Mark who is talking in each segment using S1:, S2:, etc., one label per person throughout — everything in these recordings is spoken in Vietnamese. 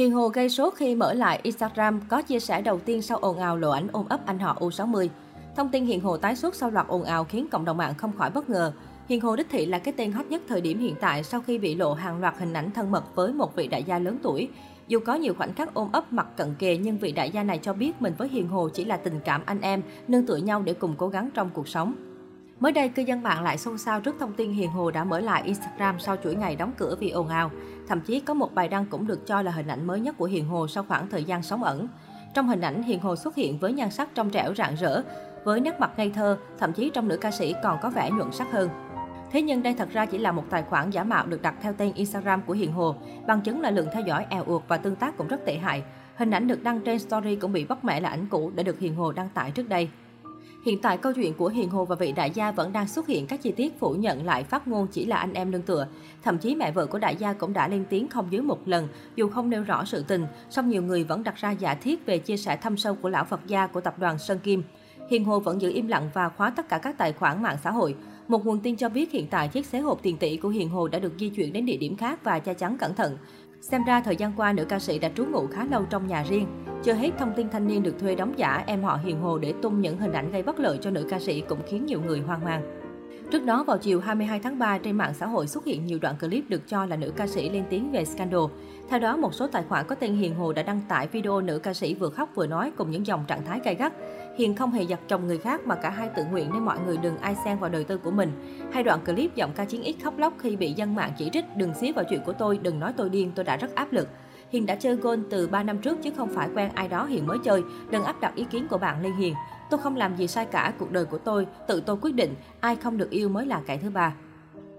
S1: Hiền Hồ gây sốt khi mở lại Instagram có chia sẻ đầu tiên sau ồn ào lộ ảnh ôm ấp anh họ U60. Thông tin Hiền Hồ tái xuất sau loạt ồn ào khiến cộng đồng mạng không khỏi bất ngờ. Hiền Hồ đích thị là cái tên hot nhất thời điểm hiện tại sau khi bị lộ hàng loạt hình ảnh thân mật với một vị đại gia lớn tuổi. Dù có nhiều khoảnh khắc ôm ấp mặt cận kề nhưng vị đại gia này cho biết mình với Hiền Hồ chỉ là tình cảm anh em, nương tựa nhau để cùng cố gắng trong cuộc sống. Mới đây, cư dân mạng lại xôn xao trước thông tin Hiền Hồ đã mở lại Instagram sau chuỗi ngày đóng cửa vì ồn ào. Thậm chí có một bài đăng cũng được cho là hình ảnh mới nhất của Hiền Hồ sau khoảng thời gian sống ẩn. Trong hình ảnh, Hiền Hồ xuất hiện với nhan sắc trong trẻo rạng rỡ, với nét mặt ngây thơ, thậm chí trong nữ ca sĩ còn có vẻ nhuận sắc hơn. Thế nhưng đây thật ra chỉ là một tài khoản giả mạo được đặt theo tên Instagram của Hiền Hồ, bằng chứng là lượng theo dõi eo uột và tương tác cũng rất tệ hại. Hình ảnh được đăng trên story cũng bị bóc mẽ là ảnh cũ đã được Hiền Hồ đăng tải trước đây. Hiện tại câu chuyện của Hiền Hồ và vị đại gia vẫn đang xuất hiện các chi tiết phủ nhận lại phát ngôn chỉ là anh em lương tựa. Thậm chí mẹ vợ của đại gia cũng đã lên tiếng không dưới một lần, dù không nêu rõ sự tình, song nhiều người vẫn đặt ra giả thiết về chia sẻ thâm sâu của lão Phật gia của tập đoàn Sơn Kim. Hiền Hồ vẫn giữ im lặng và khóa tất cả các tài khoản mạng xã hội. Một nguồn tin cho biết hiện tại chiếc xế hộp tiền tỷ của Hiền Hồ đã được di chuyển đến địa điểm khác và che chắn cẩn thận. Xem ra thời gian qua nữ ca sĩ đã trú ngụ khá lâu trong nhà riêng. Chưa hết thông tin thanh niên được thuê đóng giả, em họ Hiền Hồ để tung những hình ảnh gây bất lợi cho nữ ca sĩ cũng khiến nhiều người hoang mang. Trước đó vào chiều 22 tháng 3 trên mạng xã hội xuất hiện nhiều đoạn clip được cho là nữ ca sĩ lên tiếng về scandal. Theo đó, một số tài khoản có tên Hiền Hồ đã đăng tải video nữ ca sĩ vừa khóc vừa nói cùng những dòng trạng thái gay gắt. Hiền không hề giặt chồng người khác mà cả hai tự nguyện nên mọi người đừng ai xen vào đời tư của mình. Hai đoạn clip giọng ca chiến ít khóc lóc khi bị dân mạng chỉ trích đừng xí vào chuyện của tôi, đừng nói tôi điên, tôi đã rất áp lực. Hiền đã chơi gôn từ 3 năm trước chứ không phải quen ai đó Hiền mới chơi. Đừng áp đặt ý kiến của bạn lên Hiền. Tôi không làm gì sai cả, cuộc đời của tôi, tự tôi quyết định, ai không được yêu mới là kẻ thứ ba.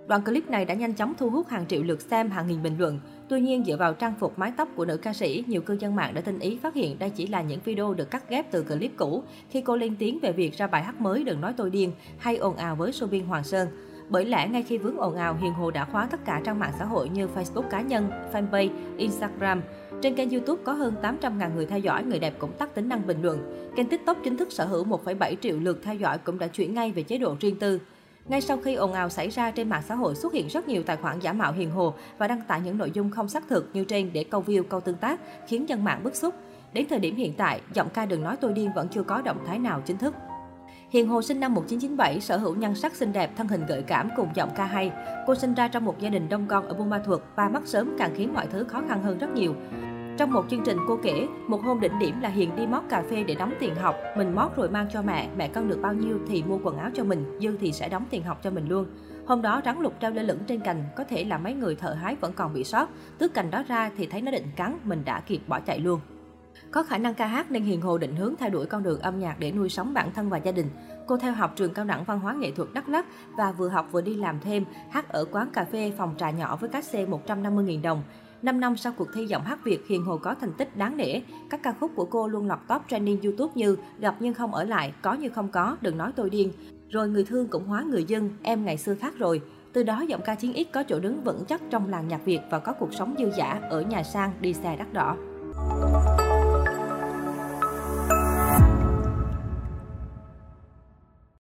S1: Đoạn clip này đã nhanh chóng thu hút hàng triệu lượt xem, hàng nghìn bình luận. Tuy nhiên, dựa vào trang phục mái tóc của nữ ca sĩ, nhiều cư dân mạng đã tinh ý phát hiện đây chỉ là những video được cắt ghép từ clip cũ khi cô lên tiếng về việc ra bài hát mới Đừng nói tôi điên hay ồn ào với showbiz Hoàng Sơn. Bởi lẽ ngay khi vướng ồn ào, Hiền Hồ đã khóa tất cả trang mạng xã hội như Facebook cá nhân, fanpage, Instagram. Trên kênh YouTube có hơn 800.000 người theo dõi, người đẹp cũng tắt tính năng bình luận. Kênh TikTok chính thức sở hữu 1,7 triệu lượt theo dõi cũng đã chuyển ngay về chế độ riêng tư. Ngay sau khi ồn ào xảy ra trên mạng xã hội xuất hiện rất nhiều tài khoản giả mạo hiền hồ và đăng tải những nội dung không xác thực như trên để câu view, câu tương tác, khiến dân mạng bức xúc. Đến thời điểm hiện tại, giọng ca đừng nói tôi điên vẫn chưa có động thái nào chính thức. Hiền Hồ sinh năm 1997, sở hữu nhan sắc xinh đẹp, thân hình gợi cảm cùng giọng ca hay. Cô sinh ra trong một gia đình đông con ở Buôn Ma Thuột, ba mất sớm càng khiến mọi thứ khó khăn hơn rất nhiều. Trong một chương trình cô kể, một hôm đỉnh điểm là Hiền đi mót cà phê để đóng tiền học. Mình mót rồi mang cho mẹ, mẹ cân được bao nhiêu thì mua quần áo cho mình, dư thì sẽ đóng tiền học cho mình luôn. Hôm đó rắn lục treo lơ lửng trên cành, có thể là mấy người thợ hái vẫn còn bị sót. Tước cành đó ra thì thấy nó định cắn, mình đã kịp bỏ chạy luôn. Có khả năng ca hát nên Hiền Hồ định hướng thay đổi con đường âm nhạc để nuôi sống bản thân và gia đình. Cô theo học trường cao đẳng văn hóa nghệ thuật Đắk Lắk và vừa học vừa đi làm thêm, hát ở quán cà phê phòng trà nhỏ với cách xe 150.000 đồng. 5 năm sau cuộc thi giọng hát Việt, Hiền Hồ có thành tích đáng nể. Các ca khúc của cô luôn lọt top trending YouTube như Gặp nhưng không ở lại, Có như không có, Đừng nói tôi điên. Rồi người thương cũng hóa người dân, Em ngày xưa khác rồi. Từ đó giọng ca chiến ít có chỗ đứng vững chắc trong làng nhạc Việt và có cuộc sống dư giả ở nhà sang đi xe đắt đỏ.